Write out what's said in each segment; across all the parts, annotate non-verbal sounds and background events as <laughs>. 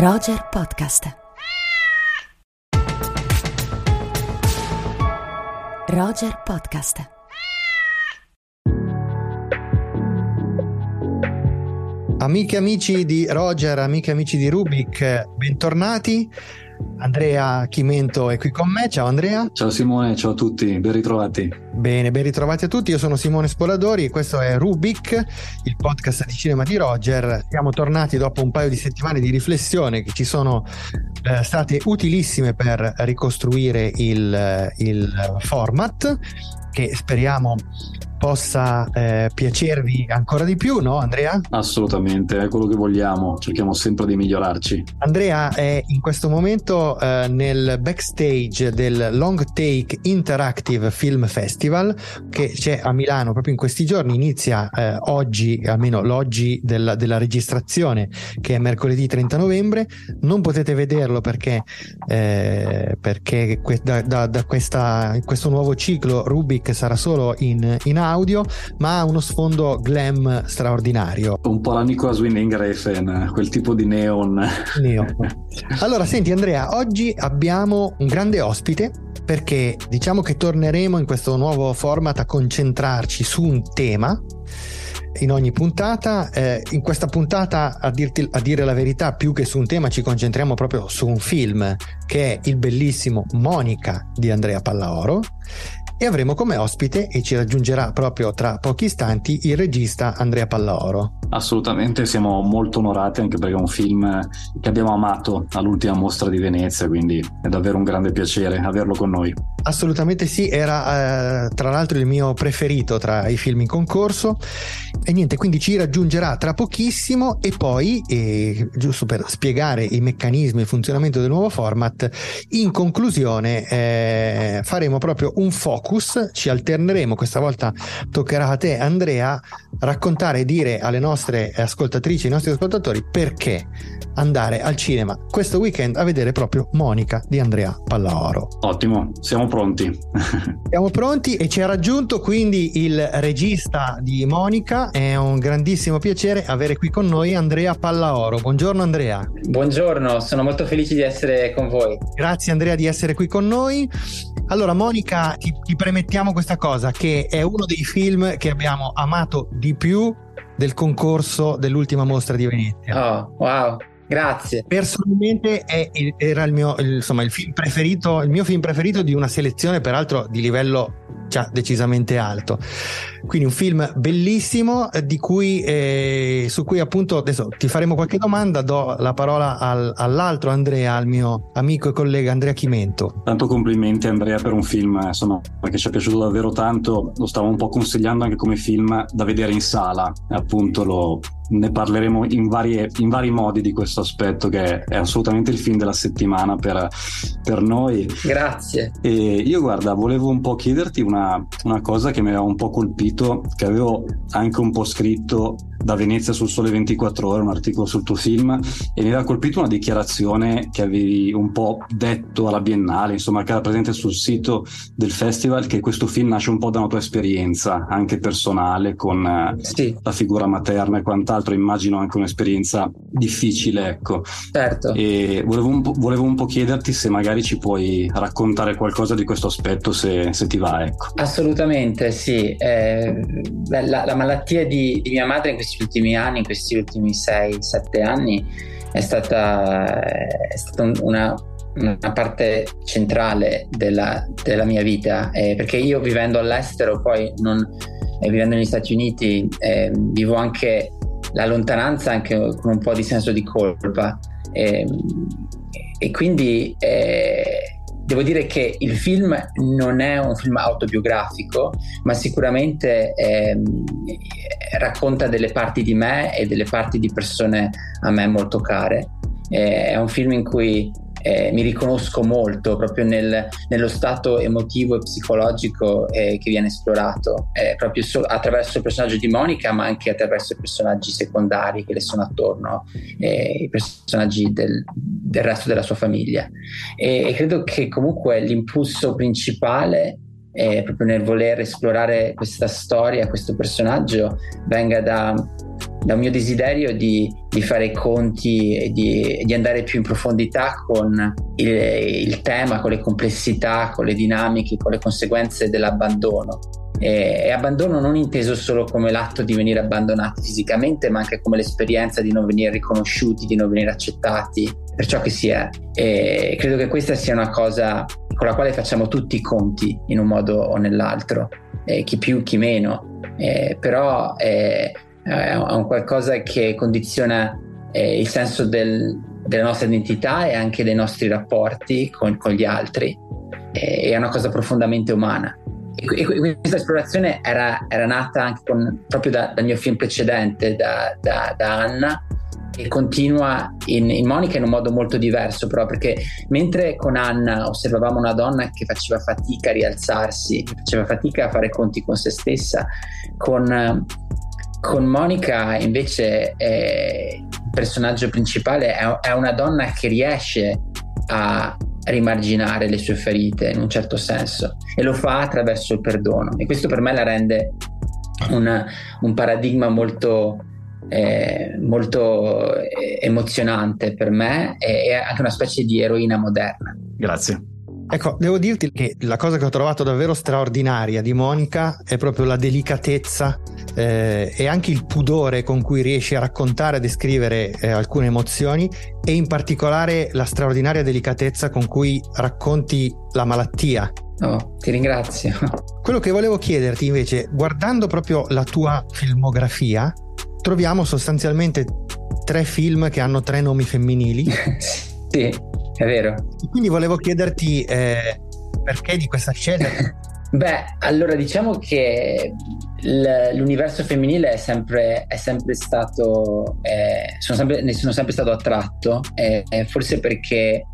Roger Podcast. Roger Podcast. Amiche e amici di Roger, amiche e amici di Rubik, bentornati. Andrea Chimento è qui con me. Ciao Andrea. Ciao Simone, ciao a tutti, ben ritrovati. Bene, ben ritrovati a tutti. Io sono Simone Spoladori e questo è Rubik, il podcast di cinema di Roger. Siamo tornati dopo un paio di settimane di riflessione che ci sono eh, state utilissime per ricostruire il, il format che speriamo possa eh, piacervi ancora di più, no Andrea? Assolutamente, è quello che vogliamo, cerchiamo sempre di migliorarci. Andrea è in questo momento eh, nel backstage del Long Take Interactive Film Festival che c'è a Milano proprio in questi giorni, inizia eh, oggi, almeno l'oggi della, della, registrazione che è mercoledì 30 novembre, non potete vederlo perché, eh, perché que- da, da, da questa, questo nuovo ciclo Rubik sarà solo in, in audio, ma ha uno sfondo glam straordinario. Un po' la Nicolas Winding Refn, quel tipo di neon. neon. <laughs> Allora, senti Andrea, oggi abbiamo un grande ospite perché diciamo che torneremo in questo nuovo format a concentrarci su un tema in ogni puntata. Eh, in questa puntata, a, dirti, a, dire la verità, più che su un tema, ci concentriamo proprio su un film che è il bellissimo Monica di Andrea Pallaoro e avremo come ospite e ci raggiungerà proprio tra pochi istanti il regista Andrea Pallaoro. Assolutamente, siamo molto onorati anche perché è un film che abbiamo amato all'ultima mostra di Venezia, quindi è davvero un grande piacere averlo con noi. Assolutamente sì, era eh, tra l'altro il mio preferito tra i film in concorso e niente, quindi ci raggiungerà tra pochissimo e poi, eh, giusto per spiegare i meccanismi e il funzionamento del nuovo format, in conclusione eh, faremo proprio un focus, ci alterneremo, questa volta toccherà a te Andrea raccontare e dire alle nostre ascoltatrici, ai nostri ascoltatori perché andare al cinema questo weekend a vedere proprio Monica di Andrea Pallaoro. Ottimo, siamo pronti. <laughs> siamo pronti e ci ha raggiunto quindi il regista di Monica. È un grandissimo piacere avere qui con noi Andrea Pallaoro. Buongiorno Andrea. Buongiorno, sono molto felice di essere con voi. Grazie Andrea di essere qui con noi. Allora Monica, ti, ti premettiamo questa cosa che è uno dei film che abbiamo amato di più del concorso dell'ultima mostra di Venezia. Oh, wow. Grazie. Personalmente è, era il mio, il, insomma, il film preferito, il mio film preferito di una selezione, peraltro di livello già decisamente alto. Quindi un film bellissimo eh, di cui, eh, su cui appunto adesso ti faremo qualche domanda, do la parola al, all'altro Andrea, al mio amico e collega Andrea Chimento. Tanto complimenti Andrea per un film insomma, che ci è piaciuto davvero tanto, lo stavo un po' consigliando anche come film da vedere in sala, appunto lo, ne parleremo in, varie, in, vari modi di questo aspetto che è assolutamente il film della settimana per, per noi. Grazie. E io guarda, volevo un po' chiederti una, una cosa che mi aveva un po' colpito, che avevo anche un po' scritto da Venezia sul Sole 24 Ore, un articolo sul tuo film, e mi aveva colpito una dichiarazione che avevi un po' detto alla Biennale, insomma, che era presente sul sito del festival, che questo film nasce un po' da una tua esperienza, anche personale, con eh, sì. la figura materna e quant'altro. Immagino anche un'esperienza difficile, ecco. Certo. E volevo un, po', volevo un po' chiederti se magari ci puoi raccontare qualcosa di questo aspetto, se, se ti va, ecco. Assolutamente, sì. Eh, la, la, malattia di, di mia madre in questo questi ultimi anni, questi ultimi 6-7 anni, è stata, è stata una, una parte centrale della, della mia vita, eh, perché io vivendo all'estero, poi non, eh, vivendo negli Stati Uniti, eh, vivo anche la lontananza anche con un po' di senso di colpa. Ehm, e quindi eh, Devo dire che il film non è un film autobiografico, ma sicuramente eh, racconta delle parti di me e delle parti di persone a me molto care. Eh, è un film in cui eh, mi riconosco molto proprio nel, nello stato emotivo e psicologico eh, che viene esplorato, eh, proprio so, attraverso il personaggio di Monica, ma anche attraverso i personaggi secondari che le sono attorno, eh, i personaggi del, del, resto della sua famiglia. E, e credo che comunque l'impulso principale proprio nel voler esplorare questa storia, questo personaggio, venga da da un mio desiderio di, di fare i conti e di, di, andare più in profondità con il, il tema, con le complessità, con le dinamiche, con le conseguenze dell'abbandono e, e, abbandono non inteso solo come l'atto di venire abbandonati fisicamente, ma anche come l'esperienza di non venire riconosciuti, di non venire accettati per ciò che si è. E credo che questa sia una cosa con la quale facciamo tutti i conti in un modo o nell'altro, eh, chi più, chi meno, eh, però è, è, un qualcosa che condiziona eh, il senso del, della nostra identità e anche dei nostri rapporti con, con gli altri. è una cosa profondamente umana. E, questa esplorazione era, era nata anche con, proprio da, dal mio film precedente, da, da, da Anna, e continua in, in, Monica in un modo molto diverso, però perché mentre con Anna osservavamo una donna che faceva fatica a rialzarsi, faceva fatica a fare conti con se stessa, con, con Monica invece eh, il personaggio principale è, è una donna che riesce a rimarginare le sue ferite in un certo senso e lo fa attraverso il perdono. E questo per me la rende una, un paradigma molto, eh, molto emozionante per me e, e anche una specie di eroina moderna. Grazie. Ecco, devo dirti che la cosa che ho trovato davvero straordinaria di Monica è proprio la delicatezza eh, e anche il pudore con cui riesce a raccontare e descrivere eh, alcune emozioni e in particolare la straordinaria delicatezza con cui racconti la malattia. Oh, ti ringrazio. Quello che volevo chiederti invece, guardando proprio la tua filmografia, troviamo sostanzialmente tre film che hanno tre nomi femminili. <laughs> sì è vero. Quindi volevo chiederti eh, perché di questa scelta. <laughs> Beh, allora diciamo che l'universo femminile è sempre, è sempre stato, eh, sono sempre, ne sono sempre stato attratto, eh, forse perché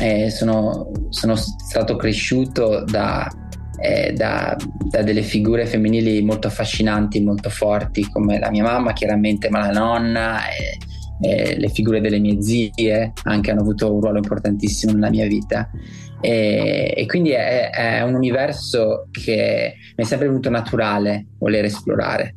eh, sono, sono, stato cresciuto da, eh, da, da, delle figure femminili molto affascinanti, molto forti, come la mia mamma chiaramente, ma la nonna eh, le figure delle mie zie anche hanno avuto un ruolo importantissimo nella mia vita e, e quindi è, è, un universo che mi è sempre venuto naturale voler esplorare.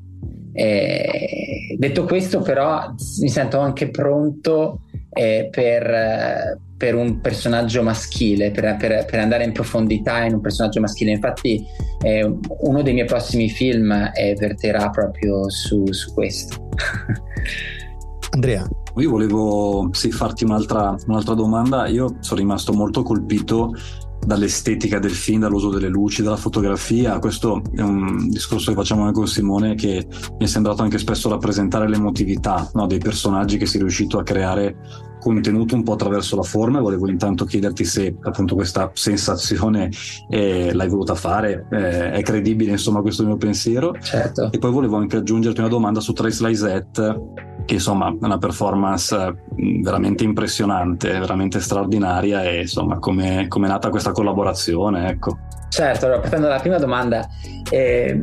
E, detto questo però mi sento anche pronto eh, per, per, un personaggio maschile, per, per, per, andare in profondità in un personaggio maschile. Infatti eh, uno dei miei prossimi film eh, verterà proprio su, su questo. <laughs> Andrea. Io volevo sì, farti un'altra, un'altra domanda. Io sono rimasto molto colpito dall'estetica del film, dall'uso delle luci, dalla fotografia. Questo è un discorso che facciamo anche con Simone che mi è sembrato anche spesso rappresentare l'emotività no, dei personaggi che si è riuscito a creare contenuto un po' attraverso la forma e volevo intanto chiederti se appunto questa sensazione eh, l'hai voluta fare, eh, è credibile insomma questo mio pensiero. Certo. E poi volevo anche aggiungerti una domanda su Trace Lysette che insomma è una performance veramente impressionante, veramente straordinaria e insomma come è nata questa collaborazione ecco. Certo, allora partendo dalla prima domanda, eh,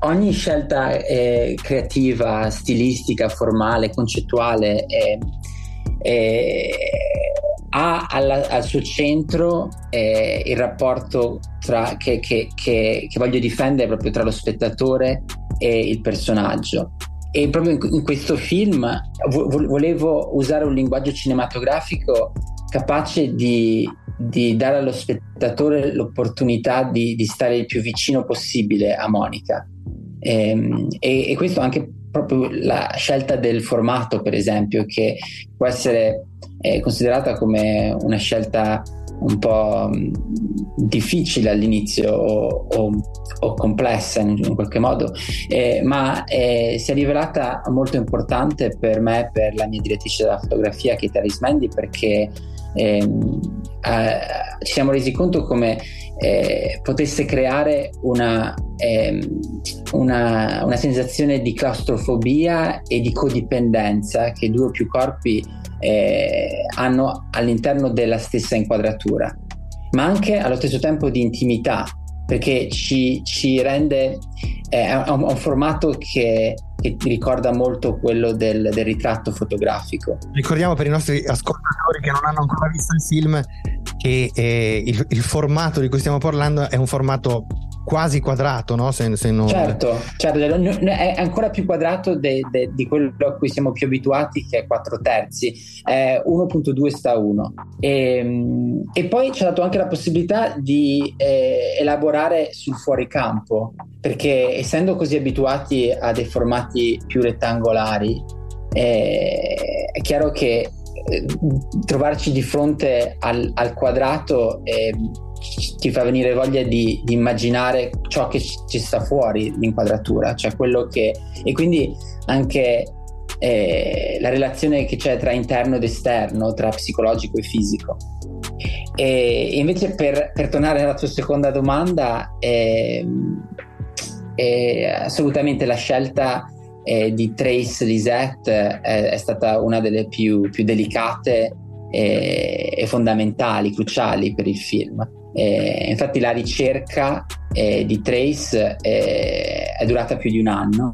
ogni scelta eh, creativa, stilistica, formale, concettuale eh, ha alla, al suo centro eh, il rapporto tra, che, che, che, che voglio difendere proprio tra lo spettatore e il personaggio e proprio in, questo film volevo usare un linguaggio cinematografico capace di, di dare allo spettatore l'opportunità di, di, stare il più vicino possibile a Monica. E, ehm, e, e questo anche proprio la scelta del formato, per esempio, che può essere eh, considerata come una scelta un po' mm, difficile all'inizio o, o, o complessa in, in, qualche modo, eh, ma eh, si è rivelata molto importante per me, per la mia direttrice della fotografia, Keita Rismendi, perché ehm, eh, ci siamo resi conto come eh, potesse creare una, ehm, una, una sensazione di claustrofobia e di codipendenza che due o più corpi eh, hanno all'interno della stessa inquadratura, ma anche allo stesso tempo di intimità, perché ci, ci rende eh, è un, un formato che, che, ricorda molto quello del, del, ritratto fotografico. Ricordiamo per i nostri ascoltatori che non hanno ancora visto il film che eh, il, il formato di cui stiamo parlando è un formato quasi quadrato, no? Se, se non... Certo, certo, è ancora più quadrato de, de, di quello a cui siamo più abituati, che è 4 terzi, è 1.2 sta 1. E, ehm, e, poi ci ha dato anche la possibilità di eh, elaborare sul fuoricampo, perché essendo così abituati a dei formati più rettangolari, eh, è chiaro che eh, trovarci di fronte al, al quadrato eh, ti fa venire voglia di, di, immaginare ciò che ci sta fuori l'inquadratura, cioè quello che... e quindi anche eh, la relazione che c'è tra interno ed esterno, tra psicologico e fisico. E invece per, per tornare alla tua seconda domanda, eh, eh, assolutamente la scelta eh, di Trace Lisette è, è, stata una delle più, più delicate e, e, fondamentali, cruciali per il film. Eh, infatti la ricerca eh, di Trace eh, è durata più di un anno.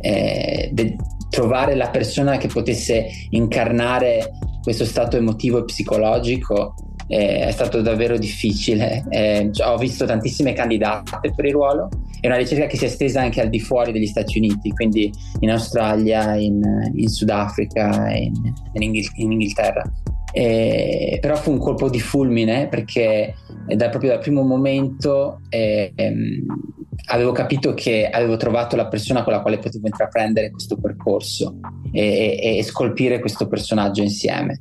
Eh, de- trovare la persona che potesse incarnare questo stato emotivo e psicologico eh, è stato davvero difficile. Eh, ho visto tantissime candidate per il ruolo. È una ricerca che si è estesa anche al di fuori degli Stati Uniti, quindi in Australia, in, in Sudafrica, in, in, Inghil- in Inghilterra. Eh, però fu un colpo di fulmine perché da, proprio dal primo momento eh, ehm, avevo capito che avevo trovato la persona con la quale potevo intraprendere questo percorso e, e, e scolpire questo personaggio insieme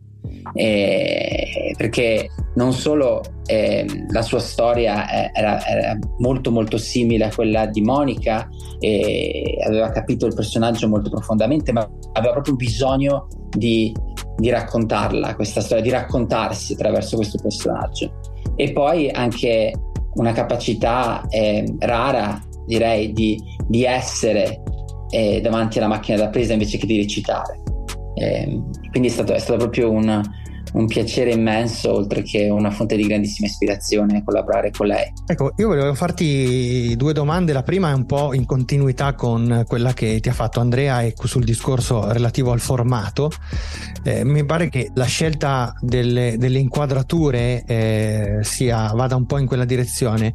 eh, perché non solo eh, la sua storia era, era, molto molto simile a quella di Monica e aveva capito il personaggio molto profondamente, ma aveva proprio bisogno di, di raccontarla, questa storia, di raccontarsi attraverso questo personaggio. E poi anche una capacità eh, rara, direi, di, di essere eh, davanti alla macchina da presa invece che di recitare. Eh, quindi è stato, è stato proprio un, un piacere immenso, oltre che una fonte di grandissima ispirazione collaborare con lei. Ecco, io volevo farti due domande. La prima è un po' in continuità con quella che ti ha fatto Andrea e sul discorso relativo al formato. Eh, mi pare che la scelta delle, delle inquadrature eh, sia, vada un po' in quella direzione.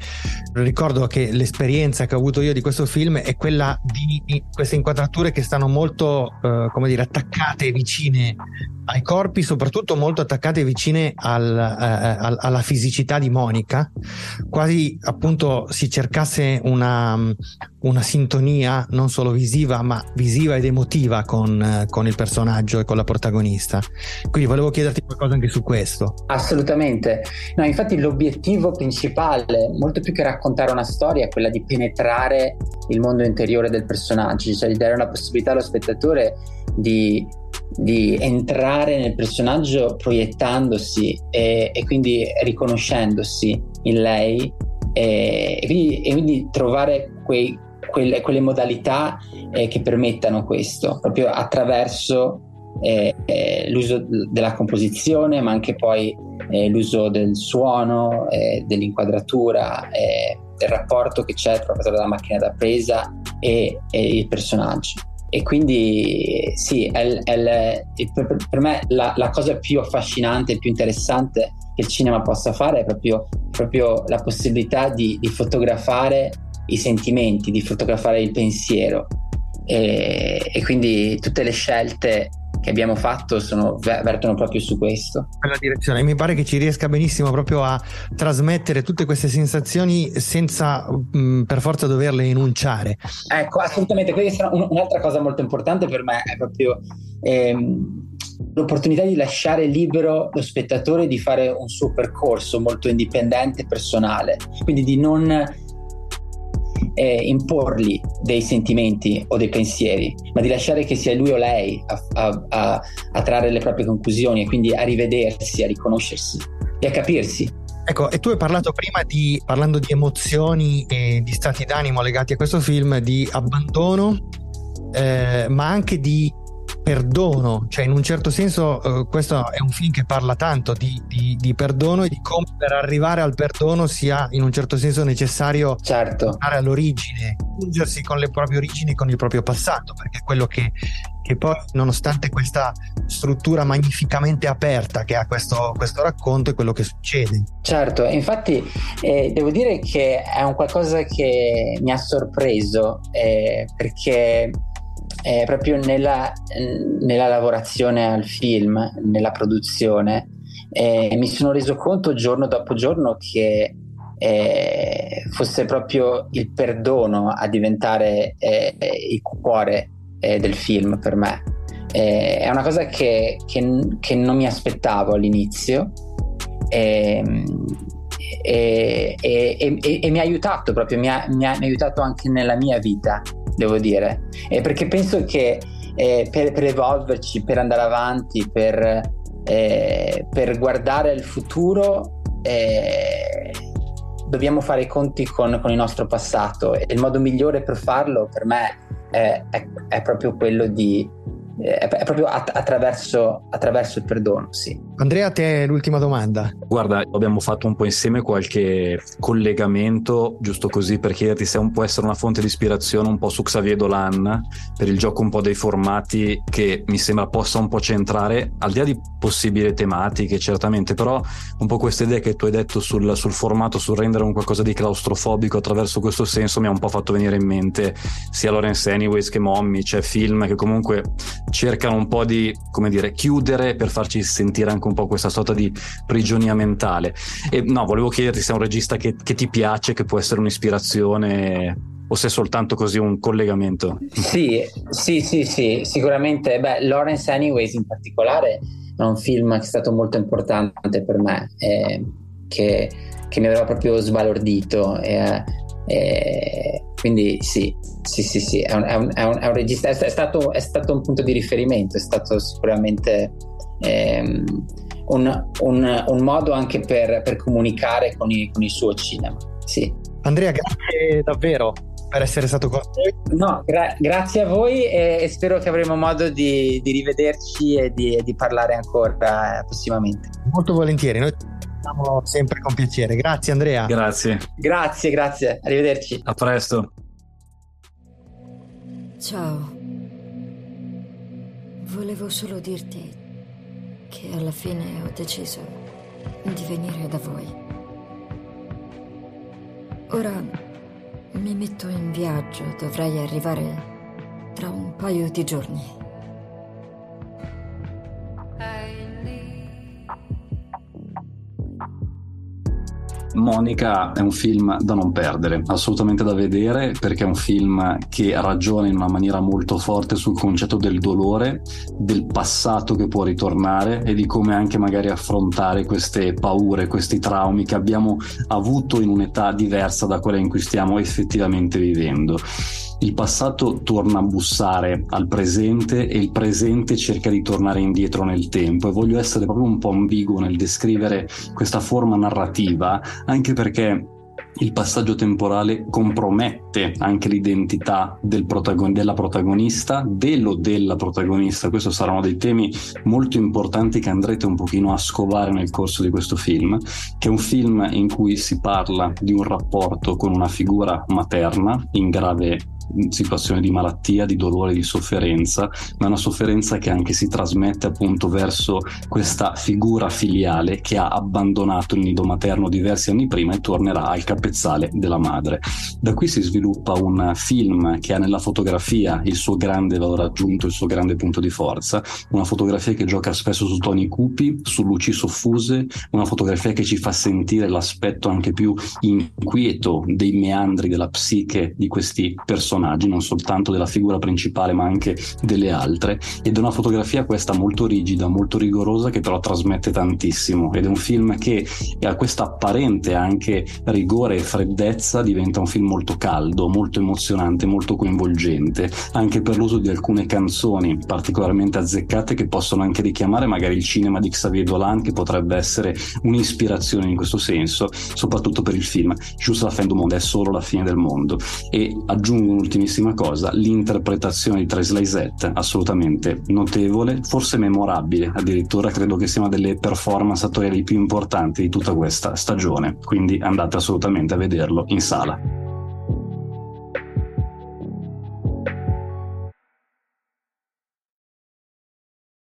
Ricordo che l'esperienza che ho avuto io di questo film è quella di queste inquadrature che stanno molto, eh, come dire, attaccate vicine ai corpi, soprattutto molto attaccate vicine al, eh, al, alla fisicità di Monica, quasi appunto si cercasse una, una sintonia non solo visiva, ma visiva ed emotiva con, con, il personaggio e con la protagonista. Quindi volevo chiederti qualcosa anche su questo. Assolutamente. No, infatti l'obiettivo principale, molto più che raccontare una storia, è quella di penetrare il mondo interiore del personaggio, cioè di dare la possibilità allo spettatore di di entrare nel personaggio proiettandosi e, e quindi riconoscendosi in lei e, e, quindi, e quindi, trovare quei, quelle, quelle, modalità eh, che permettano questo proprio attraverso eh, eh, l'uso della composizione ma anche poi eh, l'uso del suono eh, dell'inquadratura eh, del rapporto che c'è tra la macchina da presa e, e il personaggio e quindi sì, è, è, per, per, me la, la, cosa più affascinante e più interessante che il cinema possa fare è proprio, proprio la possibilità di, di, fotografare i sentimenti, di fotografare il pensiero. E, e quindi tutte le scelte che abbiamo fatto sono, vertono proprio su questo. Quella direzione. Mi pare che ci riesca benissimo proprio a trasmettere tutte queste sensazioni senza mh, per forza doverle enunciare. Ecco, assolutamente. Un'altra cosa molto importante per me, è proprio ehm, l'opportunità di lasciare libero lo spettatore di fare un suo percorso molto indipendente e personale, quindi di non eh, imporgli dei sentimenti o dei pensieri, ma di lasciare che sia lui o lei a, a, a, a trarre le proprie conclusioni e quindi a rivedersi, a riconoscersi e a capirsi. Ecco, e tu hai parlato prima di, parlando di emozioni e di stati d'animo legati a questo film, di abbandono, eh, ma anche di perdono, cioè in un certo senso uh, questo è un film che parla tanto di, di, di, perdono e di come per arrivare al perdono sia in un certo senso necessario certo. andare all'origine, giungersi con le proprie origini, con il proprio passato, perché è quello che, che poi nonostante questa struttura magnificamente aperta che ha questo, questo racconto è quello che succede. Certo, infatti eh, devo dire che è un qualcosa che mi ha sorpreso eh, perché eh, proprio nella, nella, lavorazione al film, nella produzione, eh, mi sono reso conto giorno dopo giorno che eh, fosse proprio il perdono a diventare eh, il cuore eh, del film per me. Eh, è una cosa che, che, che, non mi aspettavo all'inizio. Ehm, e, e, e, e, mi ha aiutato proprio, mi ha, mi ha, aiutato anche nella mia vita devo dire, eh, perché penso che eh, per, per, evolverci, per andare avanti, per, eh, per guardare il futuro, eh, dobbiamo fare i conti con, con, il nostro passato e il modo migliore per farlo per me è, è, è proprio quello di è, proprio attraverso, attraverso, il perdono, sì. Andrea, a te l'ultima domanda. Guarda, abbiamo fatto un po' insieme qualche collegamento, giusto così per chiederti se un, può essere una fonte di ispirazione un po' su Xavier Dolan, per il gioco un po' dei formati che mi sembra possa un po' centrare, al di là di possibili tematiche certamente, però un po' queste idee che tu hai detto sul, sul formato, sul rendere un qualcosa di claustrofobico attraverso questo senso mi ha un po' fatto venire in mente sia Lawrence Anyways che Mommy, cioè film che comunque cercano un po' di, come dire, chiudere per farci sentire anche un po' questa sorta di prigionia mentale. E no, volevo chiederti se è un regista che, che ti piace, che può essere un'ispirazione o se è soltanto così un collegamento? Sì, sì, sì, sì, sicuramente. Beh, Lawrence Anyways in particolare è un film che è stato molto importante per me, eh, che, che, mi aveva proprio sbalordito. Eh, eh, quindi sì, sì, sì, sì, è un, è un, è un, regista, è stato, è stato, un punto di riferimento, è stato sicuramente ehm, un, un, modo anche per, per comunicare con, i, con, il suo cinema. Sì. Andrea, grazie davvero per essere stato con noi. No, gra- grazie a voi e, e, spero che avremo modo di, di rivederci e di, di, parlare ancora prossimamente. Molto volentieri, noi siamo sempre con piacere. Grazie Andrea. Grazie. Grazie, grazie. Arrivederci. A presto. Ciao. Volevo solo dirti che alla fine ho deciso di venire da voi. Ora mi metto in viaggio, dovrei arrivare tra un paio di giorni. Monica è un film da non perdere, assolutamente da vedere perché è un film che ragiona in una maniera molto forte sul concetto del dolore, del passato che può ritornare e di come anche magari affrontare queste paure, questi traumi che abbiamo avuto in un'età diversa da quella in cui stiamo effettivamente vivendo il passato torna a bussare al presente e il presente cerca di tornare indietro nel tempo e voglio essere proprio un po' ambiguo nel descrivere questa forma narrativa anche perché il passaggio temporale compromette anche l'identità del protagon- della protagonista, dello della protagonista. Questo saranno dei temi molto importanti che andrete un pochino a scovare nel corso di questo film, che è un film in cui si parla di un rapporto con una figura materna in grave situazione di malattia, di dolore, di sofferenza, ma una sofferenza che anche si trasmette appunto verso questa figura filiale che ha abbandonato il nido materno diversi anni prima e tornerà al capezzale della madre. Da qui si sviluppa un film che ha nella fotografia il suo grande valore aggiunto, il suo grande punto di forza, una fotografia che gioca spesso su toni cupi, su luci soffuse, una fotografia che ci fa sentire l'aspetto anche più inquieto dei meandri della psiche di questi personaggi personaggi, non soltanto della figura principale ma anche delle altre. Ed è una fotografia questa molto rigida, molto rigorosa che però trasmette tantissimo. Ed è un film che a questa apparente anche rigore e freddezza diventa un film molto caldo, molto emozionante, molto coinvolgente, anche per l'uso di alcune canzoni particolarmente azzeccate che possono anche richiamare magari il cinema di Xavier Dolan che potrebbe essere un'ispirazione in questo senso, soprattutto per il film. Just la fin du monde è solo la fine del mondo. E aggiungo un ultimissima cosa, l'interpretazione di Trace Lysette, assolutamente notevole, forse memorabile, addirittura credo che sia una delle performance attoriali più importanti di tutta questa stagione, quindi andate assolutamente a vederlo in sala.